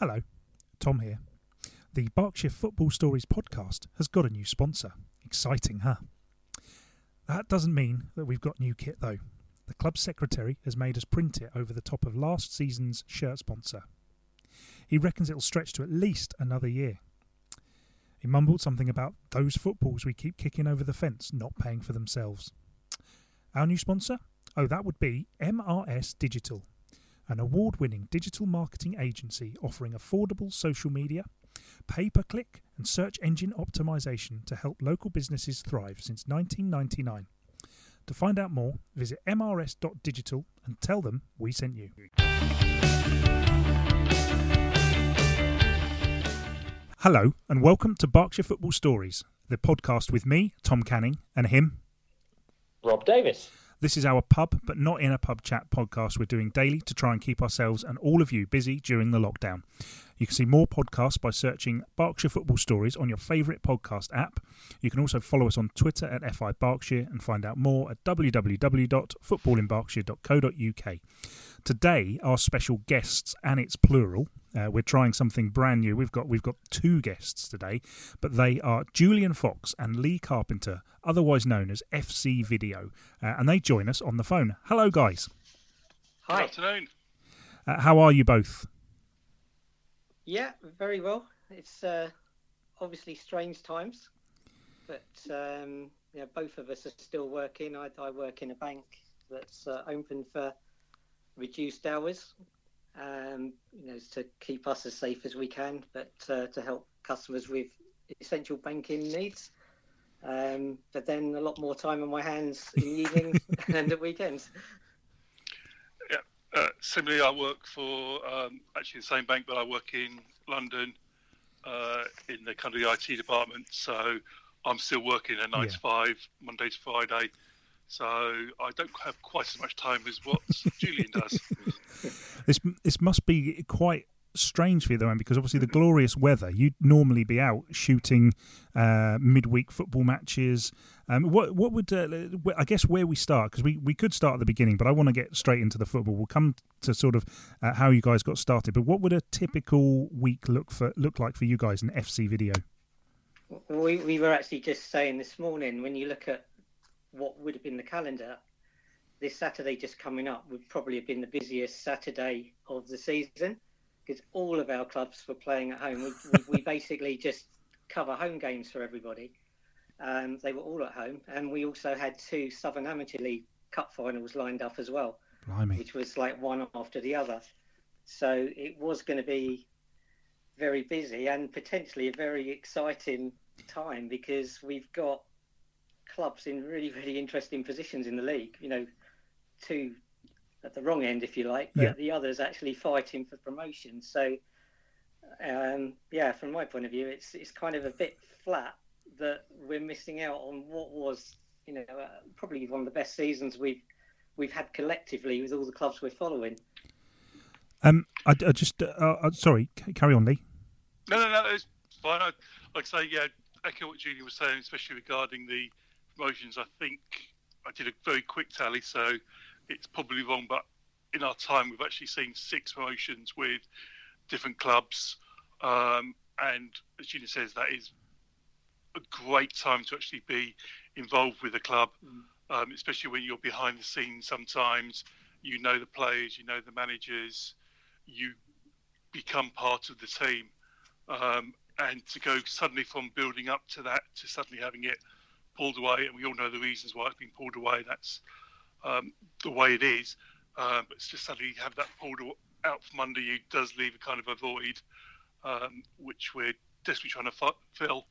Hello, Tom here. The Berkshire Football Stories podcast has got a new sponsor. Exciting, huh? That doesn't mean that we've got new kit though. The club secretary has made us print it over the top of last season's shirt sponsor. He reckons it'll stretch to at least another year. He mumbled something about those footballs we keep kicking over the fence not paying for themselves. Our new sponsor? Oh, that would be MRS Digital an award winning digital marketing agency offering affordable social media, pay per click, and search engine optimization to help local businesses thrive since 1999. To find out more, visit mrs.digital and tell them we sent you. Hello, and welcome to Berkshire Football Stories, the podcast with me, Tom Canning, and him, Rob Davis. This is our pub, but not in a pub chat podcast we're doing daily to try and keep ourselves and all of you busy during the lockdown. You can see more podcasts by searching Berkshire Football Stories on your favourite podcast app. You can also follow us on Twitter at FI Berkshire and find out more at www.footballinberkshire.co.uk. Today, our special guests, and it's plural, uh, we're trying something brand new. We've got we've got two guests today, but they are Julian Fox and Lee Carpenter, otherwise known as FC Video, uh, and they join us on the phone. Hello, guys. Hi. Good afternoon. Uh, how are you both? Yeah, very well. It's uh, obviously strange times, but um, yeah, both of us are still working. I, I work in a bank that's uh, open for reduced hours, um, you know, to keep us as safe as we can, but uh, to help customers with essential banking needs. Um, but then a lot more time on my hands in the evenings and at weekends. Yeah, uh, similarly, I work for um, actually the same bank, but I work in London uh, in the kind of the IT department. So I'm still working a nine yeah. to five, Monday to Friday. So I don't have quite as much time as what Julian does. This this must be quite strange for you though, because obviously the glorious weather, you'd normally be out shooting uh, midweek football matches. Um, what what would uh, I guess where we start because we, we could start at the beginning, but I want to get straight into the football. We'll come to sort of uh, how you guys got started, but what would a typical week look for look like for you guys in FC video? We we were actually just saying this morning when you look at what would have been the calendar, this Saturday just coming up would probably have been the busiest Saturday of the season because all of our clubs were playing at home. We, we, we basically just cover home games for everybody. Um, they were all at home, and we also had two Southern Amateur League Cup finals lined up as well, Blimey. which was like one after the other. So it was going to be very busy and potentially a very exciting time because we've got clubs in really, really interesting positions in the league. You know, two at the wrong end, if you like, but yeah. the others actually fighting for promotion. So, um, yeah, from my point of view, it's it's kind of a bit flat that we're missing out on what was, you know, uh, probably one of the best seasons we've we've had collectively with all the clubs we're following. Um, I, I just uh, uh, sorry, carry on, Lee. No, no, no, it's fine. I, like I say, yeah, echo what Julie was saying, especially regarding the promotions. I think I did a very quick tally, so it's probably wrong, but in our time, we've actually seen six promotions with different clubs. Um, and as Julian says, that is a great time to actually be involved with a club, mm. um, especially when you're behind the scenes sometimes. You know the players, you know the managers, you become part of the team. Um, and to go suddenly from building up to that to suddenly having it pulled away, and we all know the reasons why it's been pulled away. That's um, the way it is. But it's just suddenly you have that pulled out from under you does leave a kind of a void, um, which we're desperately trying to f- fill.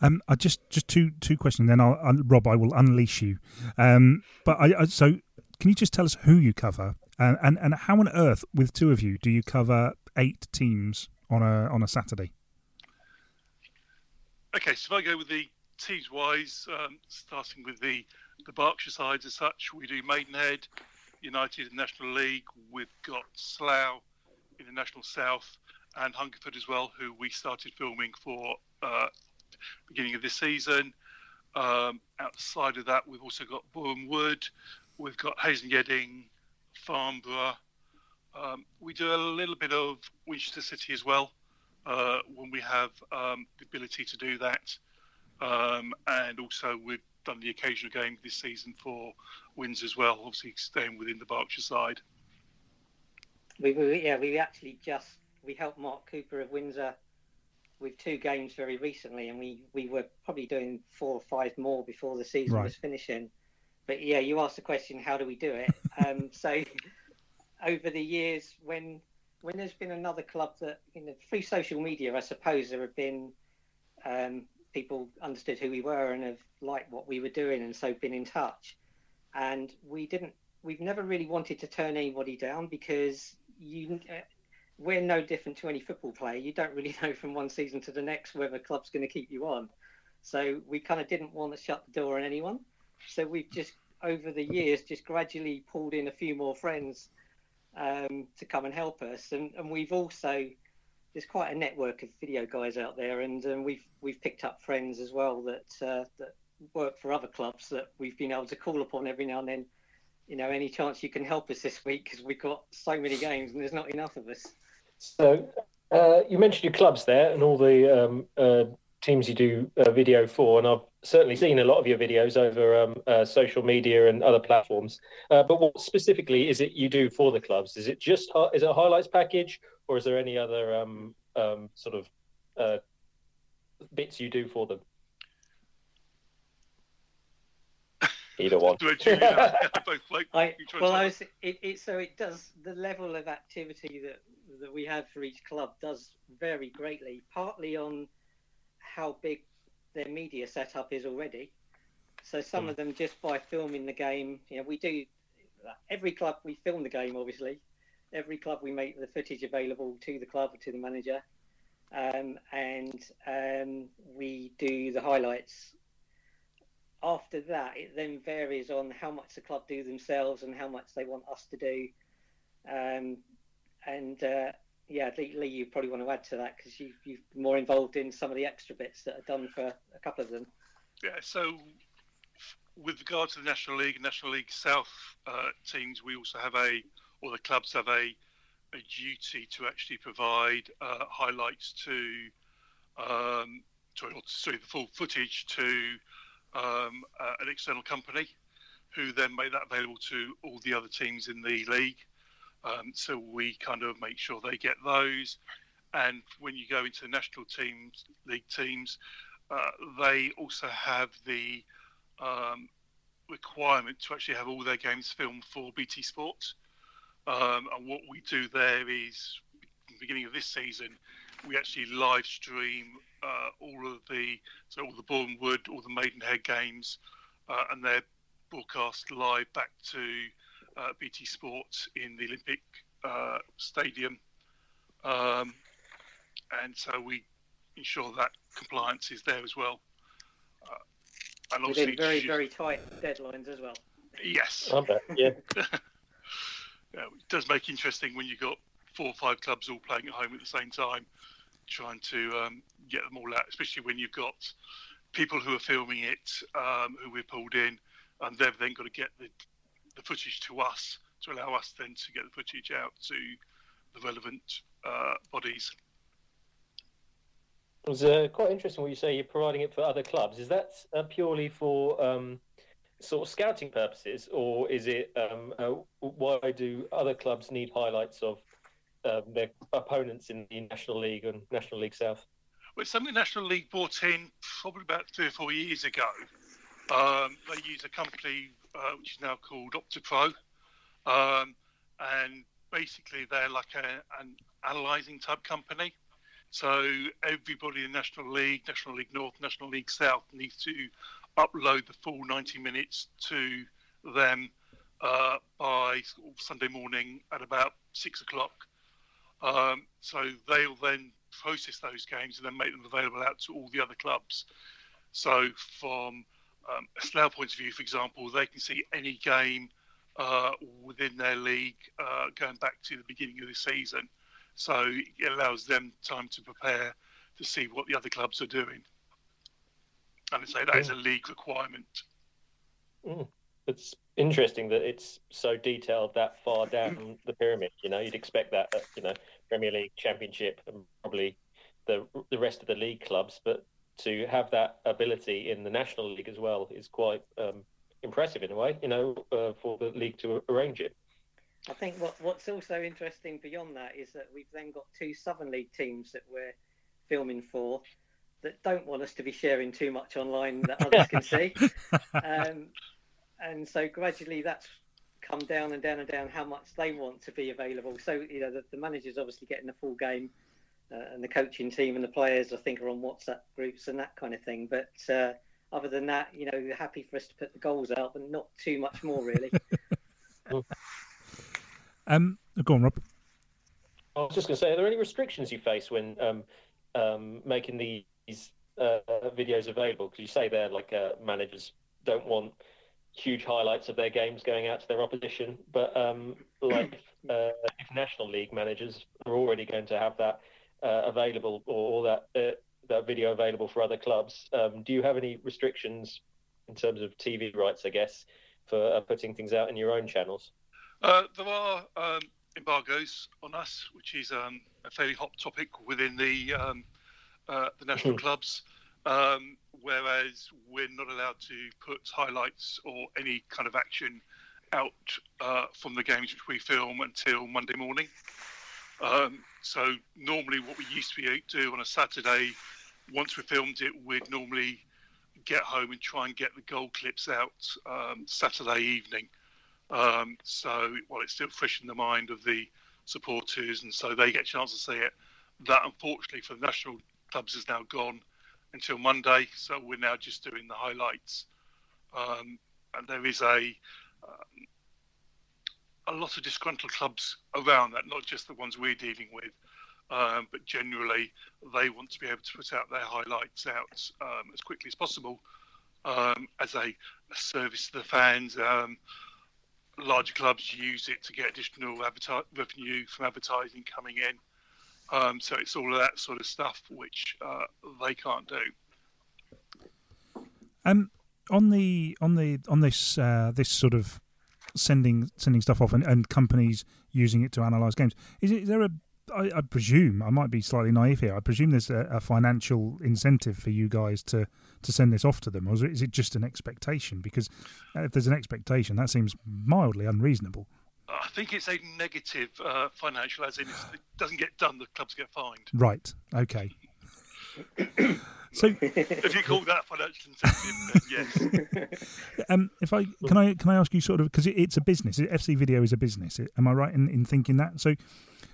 Um, I just just two two questions. Then I'll, I'll Rob, I will unleash you. Um, but I, I, so can you just tell us who you cover and, and and how on earth with two of you do you cover eight teams on a on a Saturday? Okay, so if I go with the teams wise, um, starting with the the Berkshire sides as such, we do Maidenhead, United in National League. We've got Slough in the National South and Hungerford as well, who we started filming for uh, beginning of this season. Um, outside of that, we've also got Boreham Wood, we've got Hayes and Yeading, Farnborough, Um, we do a little bit of Winchester City as well uh, when we have um, the ability to do that. Um, and also, we've done the occasional game this season for wins as well, obviously staying within the Berkshire side. We, we yeah, we actually just we helped Mark Cooper of Windsor with two games very recently, and we we were probably doing four or five more before the season right. was finishing. But yeah, you asked the question, how do we do it? um, so over the years, when when there's been another club that you know through social media, I suppose there have been um, people understood who we were and have liked what we were doing, and so been in touch. And we didn't. We've never really wanted to turn anybody down because you. Uh, we're no different to any football player. You don't really know from one season to the next whether club's going to keep you on. So we kind of didn't want to shut the door on anyone. So we've just over the years just gradually pulled in a few more friends um, to come and help us, and, and we've also there's quite a network of video guys out there, and um, we've we've picked up friends as well that uh, that work for other clubs that we've been able to call upon every now and then. You know, any chance you can help us this week because we've got so many games and there's not enough of us. So uh, you mentioned your clubs there and all the um, uh, teams you do uh, video for, and I've certainly seen a lot of your videos over um, uh, social media and other platforms. Uh, but what specifically is it you do for the clubs? Is it just is it a highlights package, or is there any other um, um sort of uh, bits you do for them? Either one. I, well, I was, it, it, so it does the level of activity that that we have for each club does vary greatly, partly on how big their media setup is already. So some mm. of them just by filming the game, you know, we do every club we film the game obviously. Every club we make the footage available to the club or to the manager, um, and um, we do the highlights. After that, it then varies on how much the club do themselves and how much they want us to do. Um, and uh, yeah, Lee, Lee, you probably want to add to that because you, you've been more involved in some of the extra bits that are done for a couple of them. Yeah, so with regard to the National League National League South uh, teams, we also have a, or the clubs have a, a duty to actually provide uh, highlights to, um, sorry, sorry, the full footage to um, uh, an external company who then make that available to all the other teams in the league. Um, so we kind of make sure they get those. And when you go into national teams, league teams, uh, they also have the um, requirement to actually have all their games filmed for BT Sports. Um, and what we do there is, the beginning of this season, we actually live stream uh, all of the so all the Boreham Wood, all the Maidenhead games, uh, and they're broadcast live back to uh, BT Sports in the Olympic uh, Stadium, um, and so we ensure that compliance is there as well. Uh, and Within very very tight deadlines as well. Yes. yeah. It does make interesting when you've got four or five clubs all playing at home at the same time, trying to um, get them all out, especially when you've got people who are filming it, um, who we've pulled in, and they've then got to get the the footage to us to allow us then to get the footage out to the relevant uh, bodies. It was uh, quite interesting what you say. You're providing it for other clubs. Is that uh, purely for um, sort of scouting purposes, or is it um, uh, why do other clubs need highlights of um, their opponents in the National League and National League South? Well, it's something the National League brought in probably about three or four years ago. Um, they use a company uh, which is now called OptiPro, um, and basically they're like a, an analysing type company. So everybody in National League, National League North, National League South needs to upload the full 90 minutes to them uh, by Sunday morning at about six o'clock. Um, so they'll then process those games and then make them available out to all the other clubs. So from um, a Slough point of view, for example, they can see any game uh, within their league uh, going back to the beginning of the season. So it allows them time to prepare to see what the other clubs are doing. And I say that is a league requirement. Mm. it's interesting that it's so detailed that far down the pyramid. You know, you'd expect that, at, you know, Premier League, Championship, and probably the the rest of the league clubs, but to have that ability in the National League as well is quite um, impressive in a way. You know, uh, for the league to arrange it. I think what what's also interesting beyond that is that we've then got two Southern League teams that we're filming for that don't want us to be sharing too much online that others can see. Um, and so gradually that's come down and down and down how much they want to be available. So you know the, the managers obviously getting the full game, uh, and the coaching team and the players I think are on WhatsApp groups and that kind of thing. But uh, other than that, you know, they're happy for us to put the goals out, but not too much more really. um, go on, Rob. I was just going to say, are there any restrictions you face when um, um, making these uh, videos available? Because you say there, like uh, managers don't want huge highlights of their games going out to their opposition. But um, like uh, if National League managers are already going to have that uh, available or, or that uh, that video available for other clubs, um, do you have any restrictions in terms of TV rights? I guess for uh, putting things out in your own channels. Uh, there are um, embargoes on us, which is um, a fairly hot topic within the um, uh, the national clubs. Um, whereas we're not allowed to put highlights or any kind of action out uh, from the games which we film until Monday morning. Um, so normally, what we used to do on a Saturday, once we filmed it, we'd normally get home and try and get the goal clips out um, Saturday evening. Um, so while it's still fresh in the mind of the supporters, and so they get a chance to see it. That unfortunately for the national clubs is now gone until Monday. So we're now just doing the highlights, um, and there is a um, a lot of disgruntled clubs around that, not just the ones we're dealing with, um, but generally they want to be able to put out their highlights out um, as quickly as possible um, as a, a, service to the fans. Um, larger clubs use it to get additional revenue from advertising coming in. Um, so it's all of that sort of stuff which uh, they can't do. Um, on the on the on this uh, this sort of sending sending stuff off and, and companies using it to analyze games, is, it, is there a I, I presume I might be slightly naive here. I presume there's a, a, financial incentive for you guys to, to send this off to them, or is it, is it just an expectation? Because if there's an expectation, that seems mildly unreasonable. I think it's a negative uh, financial, as in if it doesn't get done, the clubs get fined. Right. Okay. So, if you call that financial incentive, yes. Um, if I can I can I ask you sort of because it, it's a business. FC Video is a business. Am I right in, in thinking that? So,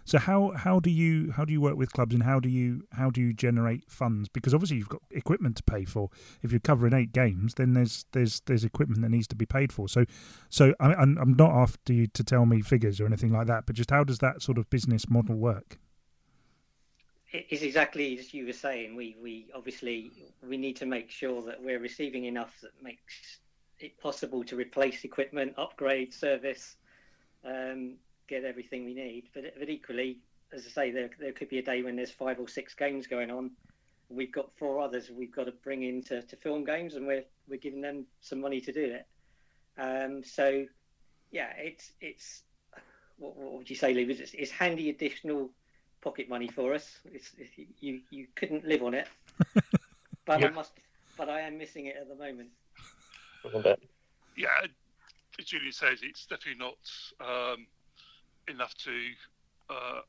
so how how do you how do you work with clubs and how do you how do you generate funds? Because obviously you've got equipment to pay for. If you're covering eight games, then there's there's there's equipment that needs to be paid for. So so I, I'm I'm not after you to tell me figures or anything like that, but just how does that sort of business model work? It's exactly as you were saying. We we obviously we need to make sure that we're receiving enough that makes it possible to replace equipment, upgrade service. Um, get everything we need. But, but equally, as I say, there, there could be a day when there's five or six games going on. We've got four others we've got to bring in to, to film games, and we're we're giving them some money to do it. Um, so, yeah, it's it's what, what would you say, Lee? It's, it's handy additional pocket money for us. It's, it's you you couldn't live on it, but I must. But I am missing it at the moment. Yeah, as Julian says, it's definitely not. Um, enough to uh,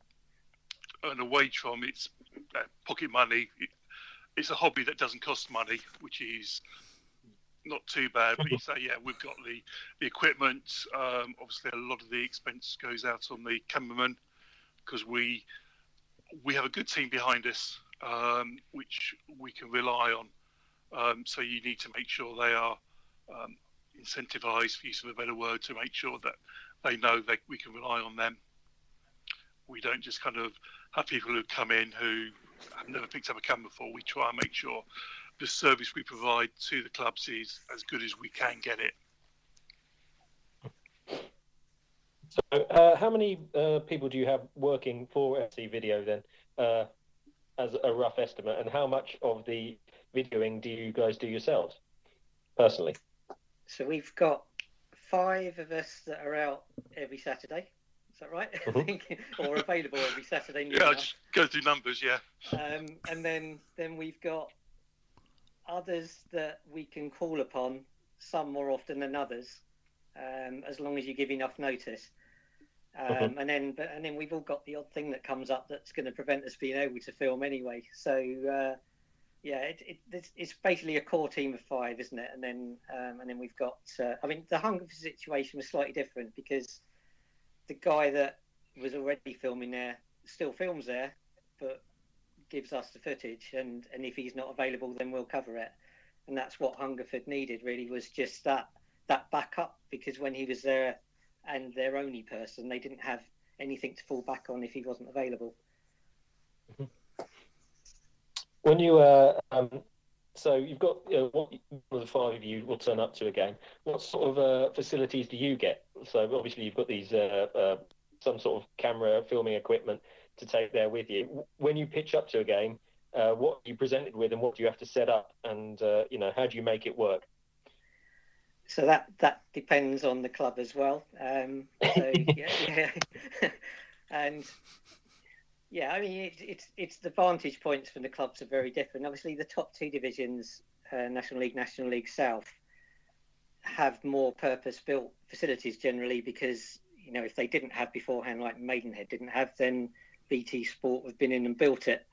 earn a wage from. It's uh, pocket money. It, it's a hobby that doesn't cost money, which is not too bad. But you say, yeah, we've got the, the equipment. Um, obviously, a lot of the expense goes out on the cameraman because we we have a good team behind us, um, which we can rely on. Um, so you need to make sure they are um, incentivized, for use of a better word, to make sure that they know that we can rely on them. We don't just kind of have people who come in who have never picked up a camera before. We try and make sure the service we provide to the clubs is as good as we can get it. So, uh, how many uh, people do you have working for FC Video then, uh, as a rough estimate, and how much of the videoing do you guys do yourselves personally? So we've got five of us that are out every Saturday. Is that right? I Mhm. think, or available every Saturday. near Yeah, I enough. just go through numbers. Yeah, um, and then then we've got others that we can call upon, some more often than others, um, as long as you give enough notice. Um. And then but, and then we've all got the odd thing that comes up that's going to prevent us being able to film anyway. So uh, yeah, it, it, it's, it's basically a core team of five, isn't it? And then um, and then we've got. Uh, I mean, the hunger situation was slightly different because the guy that was already filming there still films there, but gives us the footage, and and if he's not available, then we'll cover it. And that's what Hungerford needed really was just that that backup because when he was there and their only person, they didn't have anything to fall back on if he wasn't available. When you uh, um, so you've got you know, one of the five of you will turn up to a game. What sort of uh, facilities do you get? So obviously you've got these uh, uh, some sort of camera filming equipment to take there with you. When you pitch up to a game, uh, what are you presented with, and what do you have to set up, and uh, you know how do you make it work? So that that depends on the club as well. Um, so yeah, yeah. and yeah, I mean it, it's it's the vantage points from the clubs are very different. Obviously, the top two divisions, uh, National League, National League South, have more purpose-built facilities generally because you know if they didn't have beforehand, like Maidenhead didn't have, then BT Sport have been in and built it.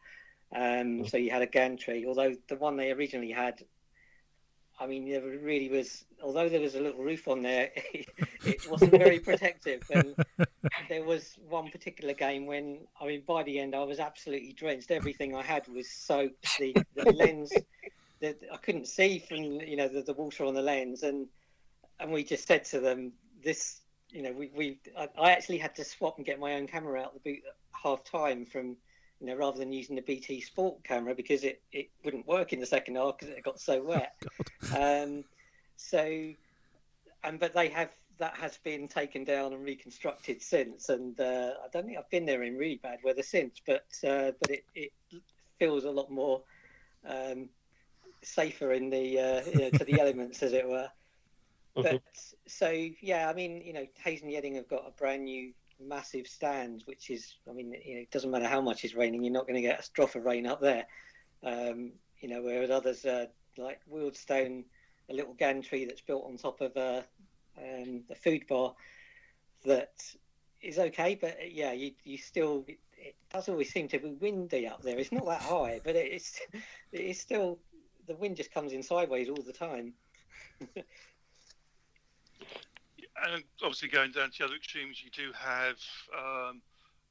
Um, so you had a gantry, although the one they originally had I mean, there really was, although there was a little roof on there, it wasn't very protective. And there was one particular game when, I mean, by the end, I was absolutely drenched. Everything I had was soaked. The, the lens, the, I couldn't see from, you know, the, the water on the lens. And and we just said to them, this, you know, we, we I, I actually had to swap and get my own camera out the boot half time from, you know, rather than using the BT Sport camera because it, it wouldn't work in the second half because it got so wet. um, so, and but they have that has been taken down and reconstructed since, and uh, I don't think I've been there in really bad weather since, but uh, but it, it feels a lot more um, safer in the uh, you know, to the elements as it were. But so yeah, I mean, you know, Hayes and Yeading have got a brand new massive stands, which is, I mean, you know, it doesn't matter how much is raining, you're not going to get a drop of rain up there. Um, you know, whereas others uh, like Wealdstone, a little gantry that's built on top of a, um, a food bar that is okay, but uh, yeah, you you still it, it does always seem to be windy up there. It's not that high, but it's it is still the wind just comes in sideways all the time. and obviously going down to the other extremes, you do have um,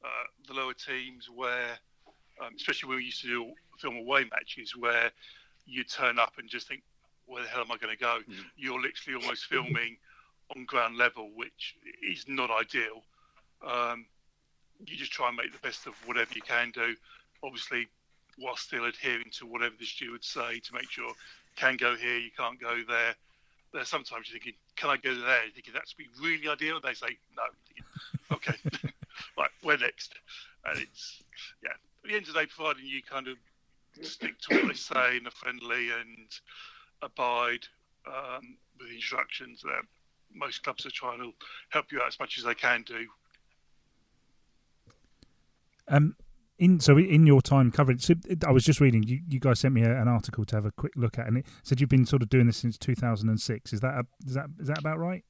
uh, the lower teams where, um, especially when we used to do film away matches, where you turn up and just think, where the hell am I going to go? Mm. You're literally almost filming on ground level, which is not ideal. Um, you just try and make the best of whatever you can do, obviously, while still adhering to whatever the stewards say to make sure you can go here, you can't go there. Sometimes you're thinking, can I go there? You're thinking that's be really ideal. They say no. Thinking, okay, right, where next? And it's yeah. At the end of the day, providing you kind of stick to what they say and are friendly and abide um, with the instructions, that most clubs are trying to help you out as much as they can do. Um, in so in your time covering, so I was just reading. You, you guys sent me a, an article to have a quick look at, and it said you've been sort of doing this since 2006. Is that a, is that is that about right?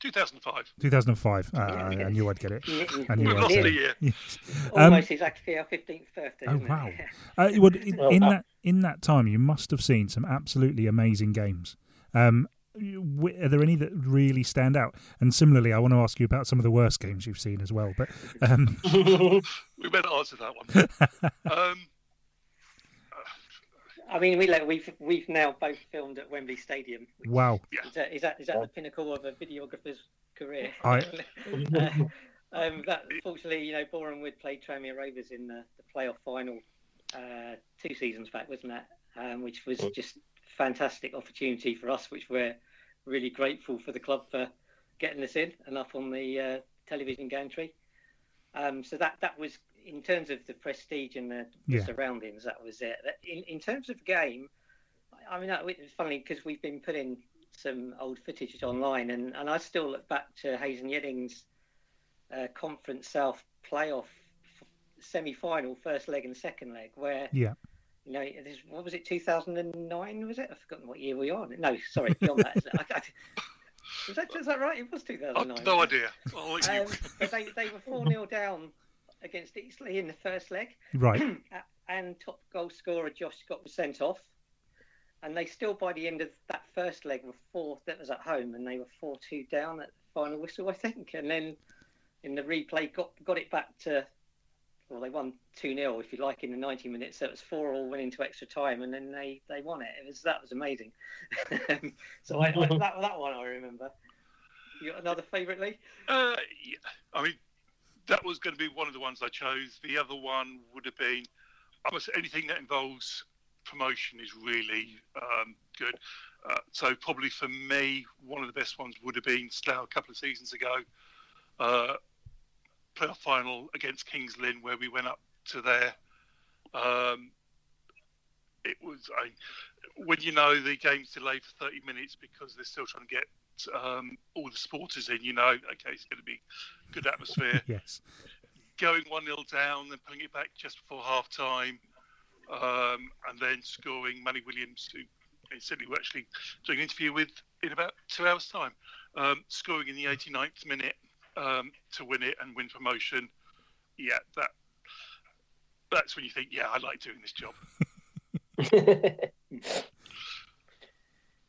2005. 2005. Uh, I, I knew I'd get it. I knew We've I'd lost a year. Yes. Um, Almost exactly our 15th birthday. Oh, isn't it? wow. Uh, well, in, in uh, that in that time, you must have seen some absolutely amazing games. Um, w- are there any that really stand out? And similarly, I want to ask you about some of the worst games you've seen as well. But um, We better answer that one. um, I mean, we like, we've we've now both filmed at Wembley Stadium. which- wow, Is that is that, is that the pinnacle of a videographer's career? I- uh, um, that fortunately, you know, Boreham Wood played Tranmere Rovers in the, the playoff final uh, two seasons back, wasn't that? Um, which was just fantastic opportunity for us, which we're really grateful for the club for getting us in and up on the uh, television gantry. Um, so that that was in terms of the prestige and the, Yeah. surroundings. That was it. In in terms of game, I mean, it's funny because we've been putting some old footage online, and, and I still look back to Hayes and Yeading's uh, Conference South playoff semi final, first leg and second leg, where Yeah. You know, this, what was it, 2009? Was it? I've forgotten what year we are. No, sorry, beyond that. I, I, was that. Is that right? It was I've 2009. no idea. I'll you. Um, but they, they were 4 0 down against Eastleigh in the first leg, Right. and top goal scorer Josh Scott was sent off. And they still, by the end of that first leg, were four. That was at home, and they were four-two down at the final whistle, I think. And then in the replay, got got it back to. Well, they won two 0 if you like, in the ninety minutes. So it was four all, went into extra time, and then they, they won it. It was that was amazing. so I, I, that that one I remember. You got another favourite, Lee? Uh, yeah. I mean, that was going to be one of the ones I chose. The other one would have been almost anything that involves promotion is really um, good. Uh, so probably for me, one of the best ones would have been Slough a couple of seasons ago, uh, playoff final against Kings Lynn, where we went up to there. Um, it was I, when you know the game's delayed for 30 minutes because they're still trying to get um, all the supporters in. You know, okay, it's going to be good atmosphere. Yes. Going one 0 down, then putting it back just before half time, um, and then scoring Manny Williams, who incidentally we're actually doing an interview with in about two hours' time, um, scoring in the 89th minute um, to win it and win promotion. Yeah, that that's when you think, yeah, I like doing this job.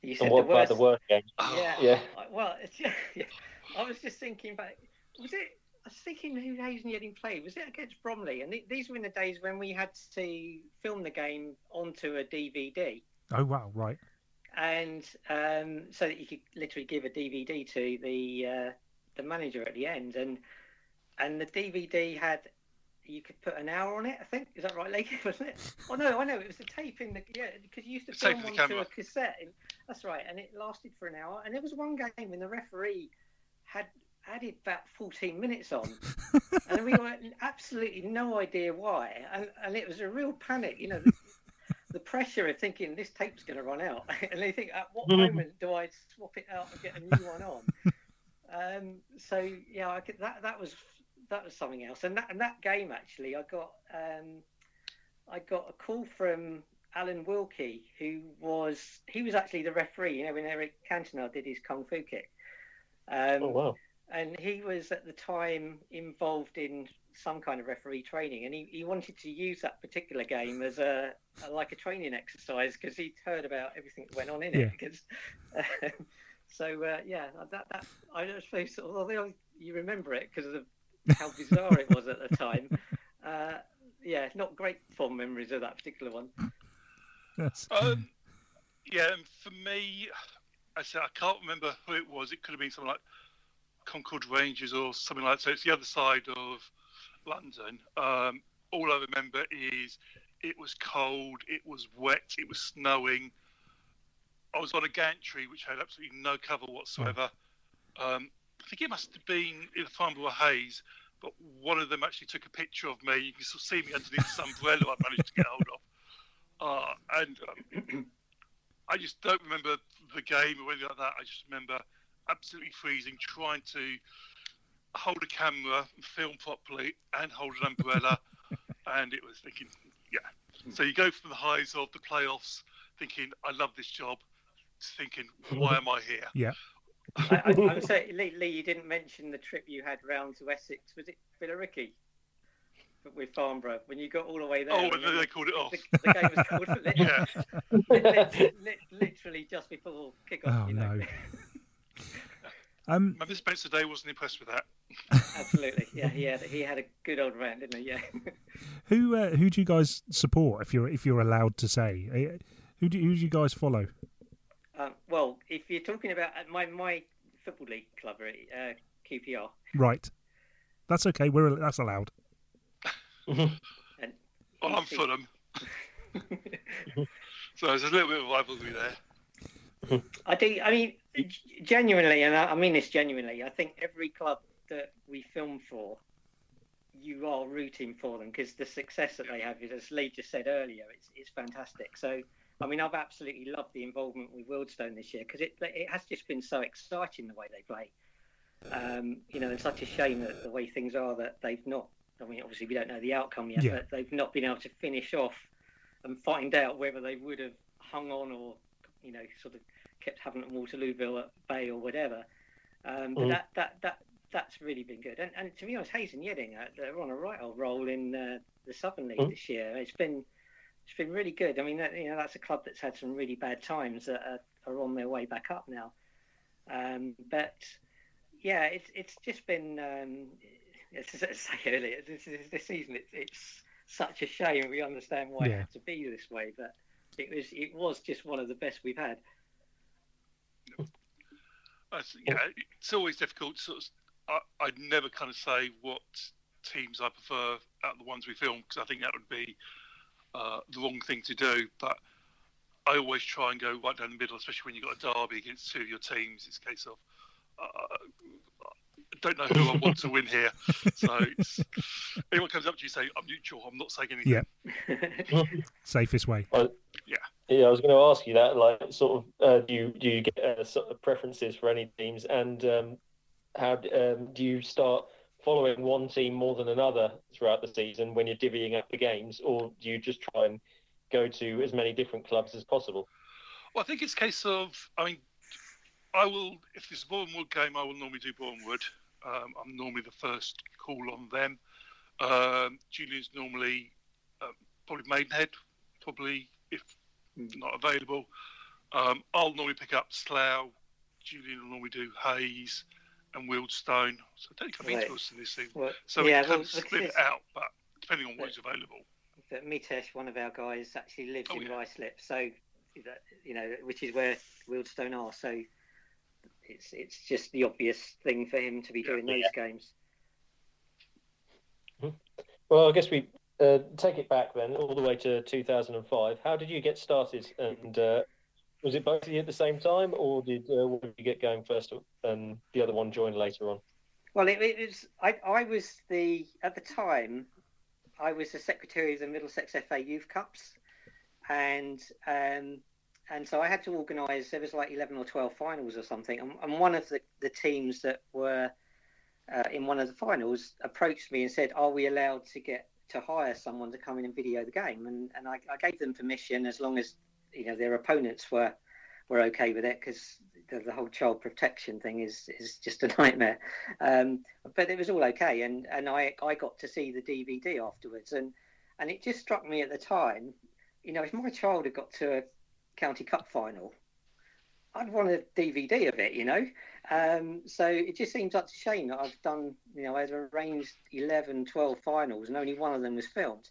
You said and what the about worst. the work game? Yeah. Yeah. I- Well, it's, yeah, I was just thinking back. Was it? I was thinking who Hayes and Yeading played. Was it against Bromley? And th- these were in the days when we had to film the game onto a DVD, Oh wow. Right. and um, so that you could literally give a DVD to the uh, the manager at the end, and and the DVD had. You could put an hour on it, I think. Is that right, Lee? Wasn't it? Oh no, I know it was the tape in the yeah because you used to film in the onto camera. a cassette. And, that's right, and it lasted for an hour. And there was one game when the referee had added about 14 minutes on, and we were absolutely no idea why. And, and it was a real panic, you know, the, the pressure of thinking this tape's going to run out, and they think at what hmm. moment do I swap it out and get a new one on? Um, so yeah, I could, that that was that was something else. And that and that game actually, I got um, I got a call from Alan Wilkie, who was he was actually the referee. You know, when Eric Cantona did his kung fu kick. Um, Oh wow. and he was at the time involved in some kind of referee training, and he, he wanted to use that particular game as a, a like a training exercise because he'd heard about everything that went on in Yeah. it. 'cause, um, so uh, yeah, that that I don't suppose although you remember it because of how bizarre it was at the time. Uh, yeah, not great fond memories of that particular one. Yes. Um, yeah, and for me, I said I can't remember who it was. It could have been something like Concord Rangers or something like that. So it's the other side of London. Um, all I remember is it was cold, it was wet, it was snowing. I was on a gantry which had absolutely no cover whatsoever. Um, I think it must have been in Farnborough Hayes, but one of them actually took a picture of me. You can of see me underneath this umbrella I managed to get hold of. Uh, and um, I just don't remember the game or anything like that. I just remember absolutely freezing, trying to hold a camera, and film properly, and hold an umbrella. and it was thinking, yeah. So you go from the highs of the playoffs, thinking, I love this job, thinking, why am I here? I, I, I would say, Lee, Lee, you didn't mention the trip you had round to Essex. Was it Billericay? With Farnborough, when you got all the way there. Oh, and and then they called it off. the, the game was called for Yeah. literally, literally just before kick-off. Oh you know. no. Um. Remember Spencer Day wasn't impressed with that. Absolutely, yeah. He had he had a good old round, didn't he? Yeah. Who uh, who do you guys support if you're if you're allowed to say? Uh, Who do who do you guys follow? Um, well, if you're talking about uh, my my football league club, uh, QPR, Right. That's okay. We're that's allowed. and Well, I'm he- Fulham. so there's a little bit of rivalry there. I do. I mean, genuinely, and I, I mean this genuinely. I think every club that we film for, you are rooting for them because the success that they have is, as Lee just said earlier, it's it's fantastic. So I mean, I've absolutely loved the involvement with Wealdstone this year because it it has just been so exciting the way they play. Um, you know, it's such a shame that the way things are that they've not. I mean, obviously we don't know the outcome yet, Yeah. but they've not been able to finish off and find out whether they would have hung on or, you know, sort of kept Havant and Waterlooville at bay or whatever. Um, but Mhm. that, that that that's really been good. And, and to be honest, Hayes and Yeading, they're on a right old roll in uh, the Southern League Mhm. this year. It's been it's been really good. I mean, that, you know, that's a club that's had some really bad times that are, are on their way back up now. Um, but yeah, it's it's just been um, as I say earlier, this, this, this season it's, it's such a shame. We understand why Yeah. it had to be this way, but it was it was just one of the best we've had. That's, yeah, it's always difficult. Sort of, I, I'd never kind of say what teams I prefer out of the ones we film because I think that would be uh, the wrong thing to do. But I always try and go right down the middle, especially when you've got a derby against two of your teams. It's a case of uh, I don't know who I want to win here. So it's, anyone comes up to you say I'm neutral. I'm not saying anything. Yeah. Safest way. Yeah, Yeah, I was going to ask you that. Like, sort of, uh, do you do you get uh, sort of preferences for any teams, and um, how um, do you start following one team more than another throughout the season when you're divvying up the games, or do you just try and go to as many different clubs as possible? Well, I think it's a case of, I mean, I will, if there's a Boreham Wood game, I will normally do Boreham Wood. Um, I'm normally the first call on them. Um, Julian's normally um, probably Maidenhead, probably if not available. Um, I'll normally pick up Slough. Julian will normally do Hayes and Wealdstone. So I don't come Right. into us in this thing. Well, So yeah, we can well, split it out, but depending on what's available. that Mitesh, one of our guys, actually lives Oh, in yeah. Ruislip, so that- you know, which is where Wealdstone are. So it's it's just the obvious thing for him to be doing those games. Well, I guess we uh, take it back then, all the way to 2005. How did you get started? And uh, was it both of you at the same time, or did uh, one of you get going first and the other one join later on? Well, it, it was I, I was the at the time I was the secretary of the Middlesex FA Youth Cups, and um, and so I had to organise. There was like eleven or twelve finals or something, and, and one of the, the teams that were uh, in one of the finals approached me and said, "Are we allowed to get to hire someone to come in and video the game?" And and I, I gave them permission as long as you know their opponents were were okay with it because the, the whole child protection thing is is just a nightmare. Um, but it was all okay, and and I I got to see the DVD afterwards, and and it just struck me at the time, you know, if my child had got to a county cup final, I'd want a DVD of it, you know. Um, so it just seems such a shame that I've done, you know, I've arranged 11, 12 finals, and only one of them was filmed.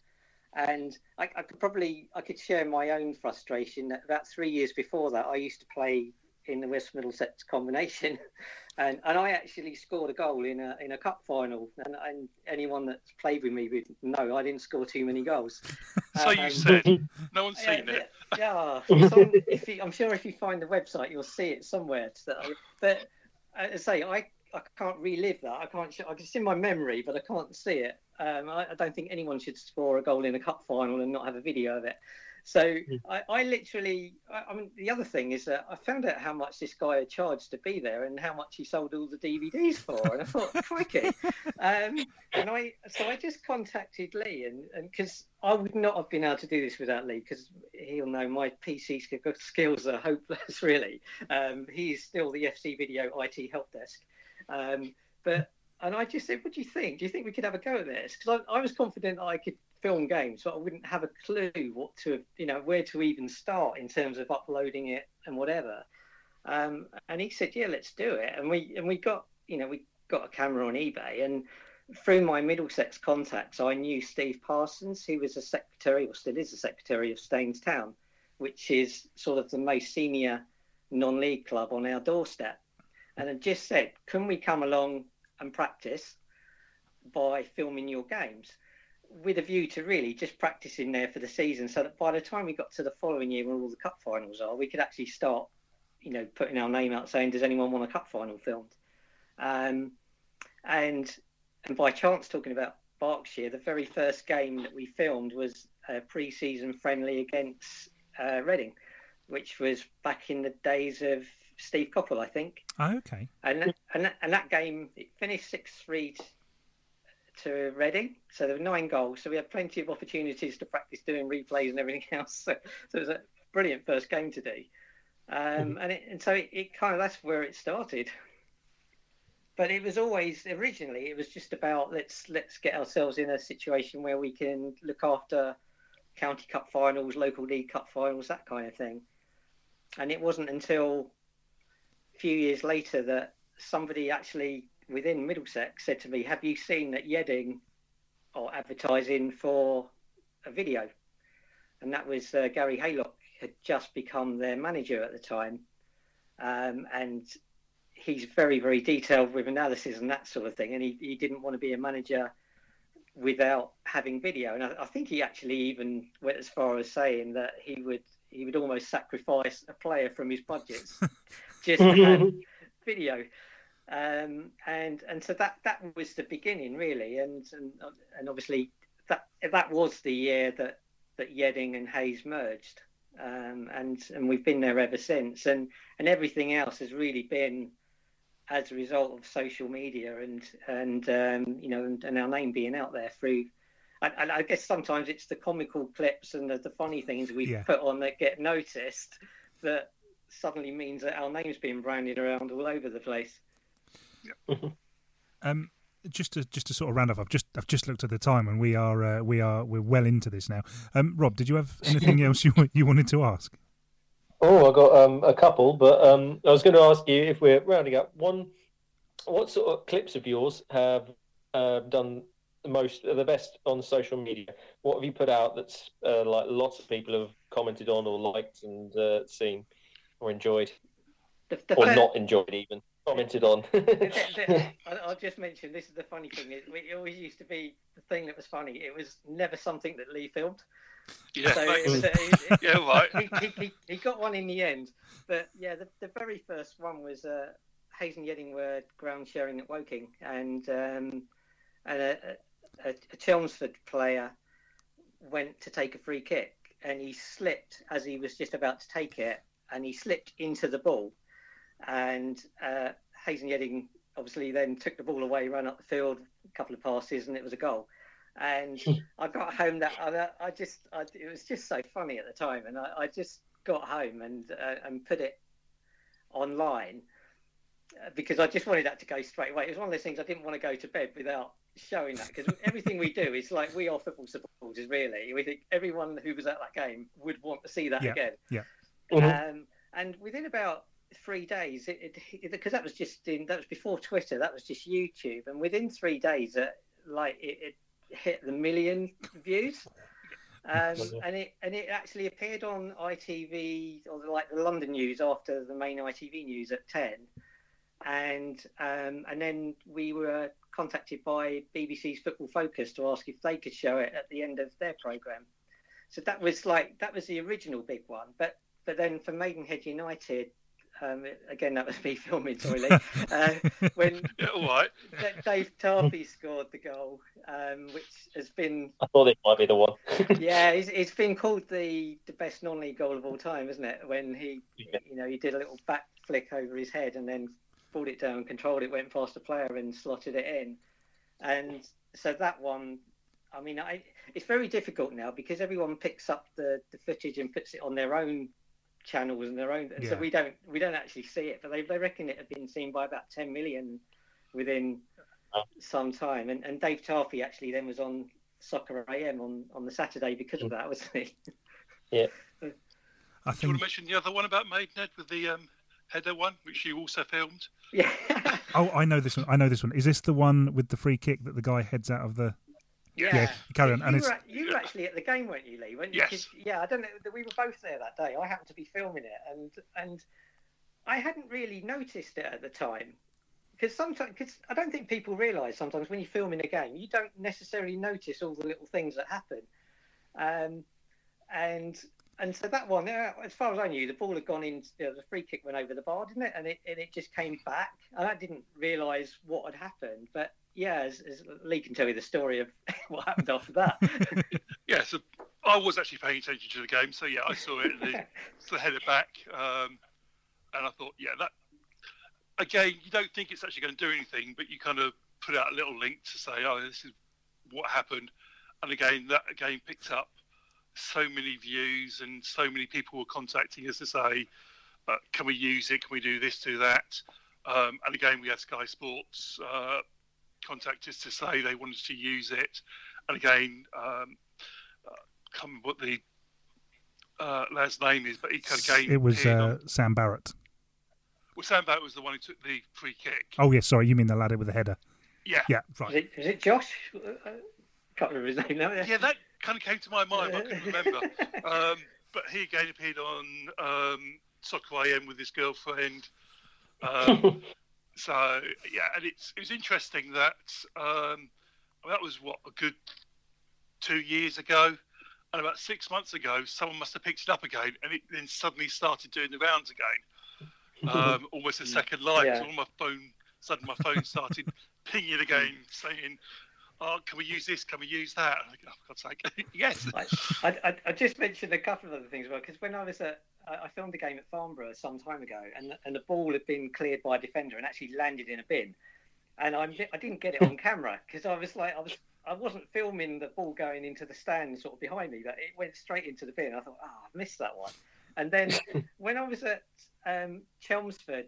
And I, I could probably I could share my own frustration that about three years before that I used to play in the West Middlesex combination, and and I actually scored a goal in a in a cup final. And, and anyone that's played with me would know I didn't score too many goals. So Um, you said, no one's yeah, seen it. yeah, it's on, if you, I'm sure if you find the website, you'll see it somewhere. So, but as I say, I, I can't relive that. I can't. sh- I can see my memory, but I can't see it. Um, I, I don't think anyone should score a goal in a cup final and not have a video of it. So I, I literally. I, I mean, the other thing is that I found out how much this guy had charged to be there and how much he sold all the DVDs for, and I thought, crikey. Um, and I so I just contacted Lee, and and because I would not have been able to do this without Lee, because he'll know my PC skills are hopeless. Really, um, he's still the FC Video IT help desk, um, but. And I just said, "What do you think? Do you think we could have a go at this?" Because I, I was confident I could film games, but I wouldn't have a clue what to, you know, where to even start in terms of uploading it and whatever. Um, and he said, "Yeah, let's do it." And we and we got, you know, we got a camera on eBay, and through my Middlesex contacts, I knew Steve Parsons, who was a secretary, or still is a secretary of Staines Town, which is sort of the most senior non-league club on our doorstep. And I just said, "Can we come along and practice by filming your games?" with a view to really just practicing there for the season so that by the time we got to the following year when all the cup finals are, we could actually start, you know, putting our name out saying, does anyone want a cup final filmed? Um, and and by chance, talking about Berkshire, the very first game that we filmed was a pre-season friendly against uh, Reading, which was back in the days of Steve Coppell, I think. Oh, okay. And and and that game it finished six three to Reading, so there were nine goals. So we had plenty of opportunities to practice doing replays and everything else. So, so it was a brilliant first game to do. Um, mm-hmm. and, it, and so it, it kind of that's where it started but it was always originally it was just about let's let's get ourselves in a situation where we can look after county cup finals local league cup finals that kind of thing and it wasn't until few years later that somebody actually within middlesex said to me have you seen that Yeading are advertising for a video and that was uh, Garry Haylock had just become their manager at the time um, and he's very, very detailed with analysis and that sort of thing. And he, he didn't want to be a manager without having video. And I, I, think he actually even went as far as saying that he would he would almost sacrifice a player from his budgets just have video. Um, and and so that that was the beginning really. And and and obviously that that was the year that that Yeading and Hayes merged. Um, and and we've been there ever since. And and everything else has really been as a result of social media and and um, you know and, and, our name being out there through. And, I guess sometimes it's the comical clips and the, the funny things we yeah. put on that get noticed that suddenly means that our name's being branded around all over the place. Yeah. um, just to just to sort of round off, I've just I've just looked at the time and we are uh, we are we're well into this now. Um, Rob, did you have anything else you you wanted to ask? Oh, I got um, a couple, but um, I was going to ask you if we're rounding up. One, what sort of clips of yours have uh, done the most, the best on social media? What have you put out that's uh, like lots of people have commented on or liked and uh, seen or enjoyed, the, the or not enjoyed even? Commented on. I'll just mention this is the funny thing. It, it always used to be the thing that was funny. It was never something that Lee filmed. Yeah, so was, uh, yeah, right. He, he, he, got one in the end, but yeah, the, the very first one was uh, Hayes and Yeading were ground sharing at Woking, and um, and a, a, a, Chelmsford player went to take a free kick, and he slipped as he was just about to take it, and he slipped into the ball, and uh, Hayes and Yeading obviously then took the ball away, ran up the field, a couple of passes, and it was a goal and I got home that I, I just I, it was just so funny at the time, and I, I just got home and uh, and put it online uh, because I just wanted that to go straight away. It was one of those things I didn't want to go to bed without showing that because everything we do is like we are football supporters. Really, we think everyone who was at that game would want to see that yeah, again. Yeah. Mm-hmm. Um, and within about three days, because that was just in that was before Twitter, that was just YouTube, and within three days, uh, like it, it hit the million views. Um, and it and it actually appeared on ITV or the, like the London news after the main ITV news at ten, and um, and then we were contacted by BBC's Football Focus to ask if they could show it at the end of their program. So that was like that was the original big one. But but then for Maidenhead United, um, again, that was me filming, sorry, uh, when yeah, Dave Tarpey scored the goal, um, which has been. I thought it might be the one. yeah, it's, it's been called the, the best non-league goal of all time, isn't it? When he, yeah. you know, he did a little back flick over his head and then pulled it down, controlled it, went past the player and slotted it in. And so that one, I mean, I, it's very difficult now because everyone picks up the, the footage and puts it on their own channels and their own. Yeah. So we don't we don't actually see it, but they, they reckon it had been seen by about 10 million within some time. And, and Dave Tarpey actually then was on Soccer AM on, on the Saturday because of that, wasn't he? Yeah. I think... Do you want to mention the other one about Maidenhead with the um, header one, which you also filmed? Yeah. oh, I know this one. I know this one. Is this the one with the free kick that the guy heads out of the? Yeah, yeah carry on. You, and were, you were actually at the game, weren't you, Lee? Weren't you? Yes. Yeah, I don't know. We were both there that day. I happened to be filming it, and and I hadn't really noticed it at the time because sometimes because I don't think people realise sometimes when you're filming a game, you don't necessarily notice all the little things that happen. Um, and and so that one, as far as I knew, the ball had gone in. You know, the free kick went over the bar, didn't it? And it and it just came back. And I didn't realise what had happened, but yeah, as, as Lee can tell you the story of what happened after that. yeah, so I was actually paying attention to the game, so yeah, I saw it. and so headed back, um, and I thought, yeah, that again, you don't think it's actually going to do anything, but you kind of put out a little link to say, oh, this is what happened, and again, that again picked up so many views, and so many people were contacting us to say, uh, can we use it? Can we do this, do that? Um, and again, we had Sky Sports uh, contact us to say they wanted to use it, and again. Um, can't remember what the uh, lad's name is, but he kind of came. It was uh, Sam Barratt. Well, Sam Barratt was the one who took the free kick. Oh, yes, sorry, you mean the lad with the header? Yeah. Yeah, right. Is it, is it Josh? I can't remember his name now. Yeah, that kind of came to my mind, I couldn't remember. um, but he again appeared on um, Soccer AM with his girlfriend. Um, so, yeah, and it's, it was interesting that um, that was, what, a good two years ago and about six months ago, someone must have picked it up again, and it then suddenly started doing the rounds again, um, almost a second life. Yeah. So on my phone, suddenly my phone started pinging again, saying, "Oh, can we use this? Can we use that?" And I go, oh, God's sake, yes. I, I, I, just mentioned a couple of other things, well, because when I was at I filmed a game at Farnborough some time ago, and and the ball had been cleared by a defender and actually landed in a bin, and I'm, I didn't get it on camera because I was like I was I wasn't filming the ball going into the stand sort of behind me, but it went straight into the bin. I thought, oh, I missed that one. And then when I was at um, Chelmsford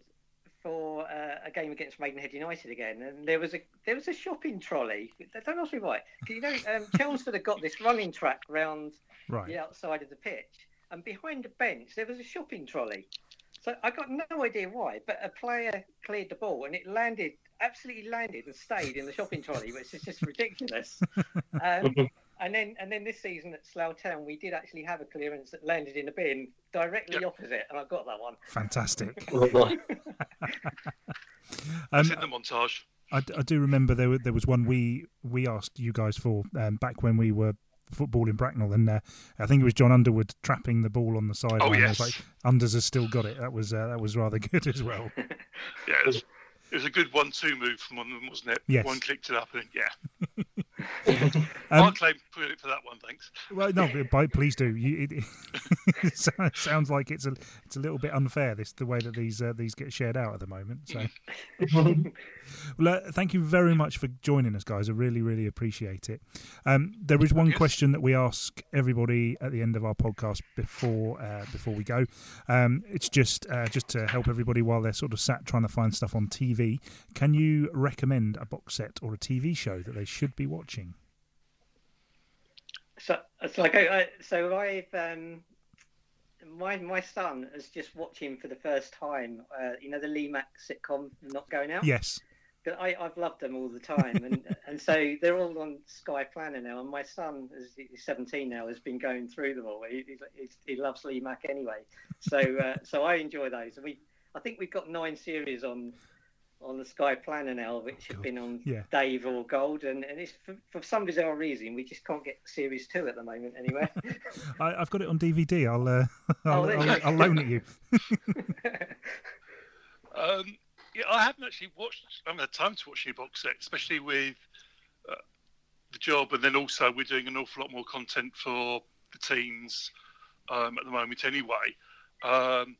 for uh, a game against Maidenhead United again, and there was a there was a shopping trolley. Don't ask me why. You know, um, Chelmsford had got this running track round right. the outside of the pitch, and behind the bench there was a shopping trolley. So I got no idea why, but a player cleared the ball and it landed absolutely landed and stayed in the shopping trolley, which is just ridiculous. Um, and then and then this season at Slough Town, we did actually have a clearance that landed in a bin directly yep. opposite, and I got that one. Fantastic. um, in the montage. I, I, do remember there there was one we we asked you guys for um, back when we were football in Bracknell, and uh, I think it was John Underwood trapping the ball on the sideline. Oh yes, like Unders has still got it. That was uh, that was rather good as well. yeah, it was a good one-two move from one of them, wasn't it? Yes. One clicked it up, and yeah. um, I'll claim credit for that one, thanks. Well, no, but please do. You, it, it, sounds like it's a it's a little bit unfair this the way that these uh, these get shared out at the moment. So, well, uh, thank you very much for joining us, guys. I really really appreciate it. Um, there is one yes. question that we ask everybody at the end of our podcast before uh, before we go. Um, it's just uh, just to help everybody while they're sort of sat trying to find stuff on TV TV, can you recommend a box set or a TV show that they should be watching? So it's like I, so I've um, my my son is just watching for the first time. Uh, you know the Lee Mack sitcom Not Going Out. Yes. I, I've loved them all the time, and and so they're all on Sky Planner now. And my son, is he's 17 now, has been going through them all. He, he, he loves Lee Mack anyway, so uh, so I enjoy those. And we, I think we've got nine series on on the Sky Planner now, which oh, have been on yeah. Dave or Gold, and, and it's for, for, some bizarre reason we just can't get Series Two at the moment. Anyway, I, have got it on DVD. I'll uh, I'll, oh, I'll, I'll, loan it you. um, yeah, I haven't actually watched. I haven't had time to watch any box set, especially with uh, the job, and then also we're doing an awful lot more content for the teams um, at the moment, anyway. Um,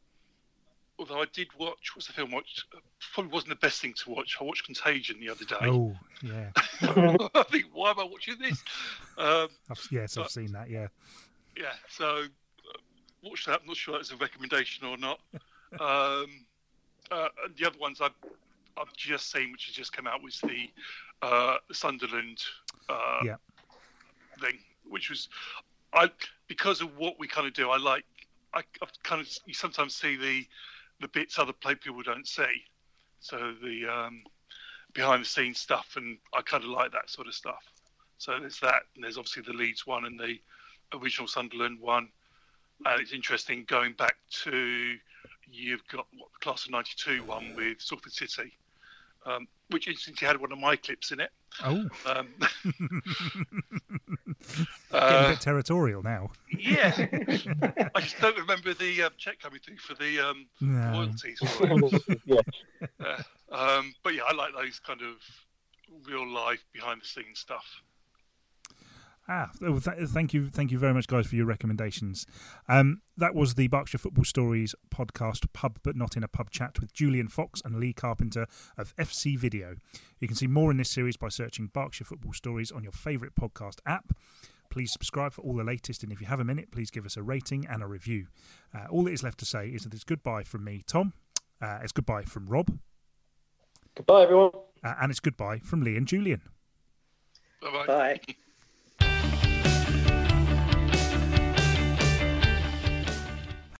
although I did watch, what's the film? Watched probably wasn't the best thing to watch. I watched Contagion the other day. Oh yeah. I think why am I watching this? Um, I've, yes, but, I've seen that. Yeah. Yeah. So uh, watch that. I'm not sure that's a recommendation or not. um, uh, the other ones I've I've just seen, which has just come out, was the uh, Sunderland uh, yeah. thing, which was I because of what we kind of do. I like I, I kind of you sometimes see the the bits other play people don't see. So the um, behind the scenes stuff, and I kind of like that sort of stuff. So there's that, and there's obviously the Leeds one and the original Sunderland one. And it's interesting going back to you've got what the class of '92 one with Salford City, um, which incidentally had one of my clips in it. Oh. Um, Getting a bit uh, territorial now. Yeah. I just don't remember the um, check coming through for the um, no. royalties. yeah. Uh, um, but yeah, I like those kind of real life, behind the scenes stuff. Ah, well, th- thank you, thank you very much, guys, for your recommendations. Um, that was the Berkshire Football Stories podcast, pub but not in a pub chat with Julian Fox and Lee Carpenter of FC Video. You can see more in this series by searching Berkshire Football Stories on your favourite podcast app. Please subscribe for all the latest, and if you have a minute, please give us a rating and a review. Uh, all that is left to say is that it's goodbye from me, Tom. Uh, it's goodbye from Rob. Goodbye, everyone. Uh, and it's goodbye from Lee and Julian. Bye bye. Bye.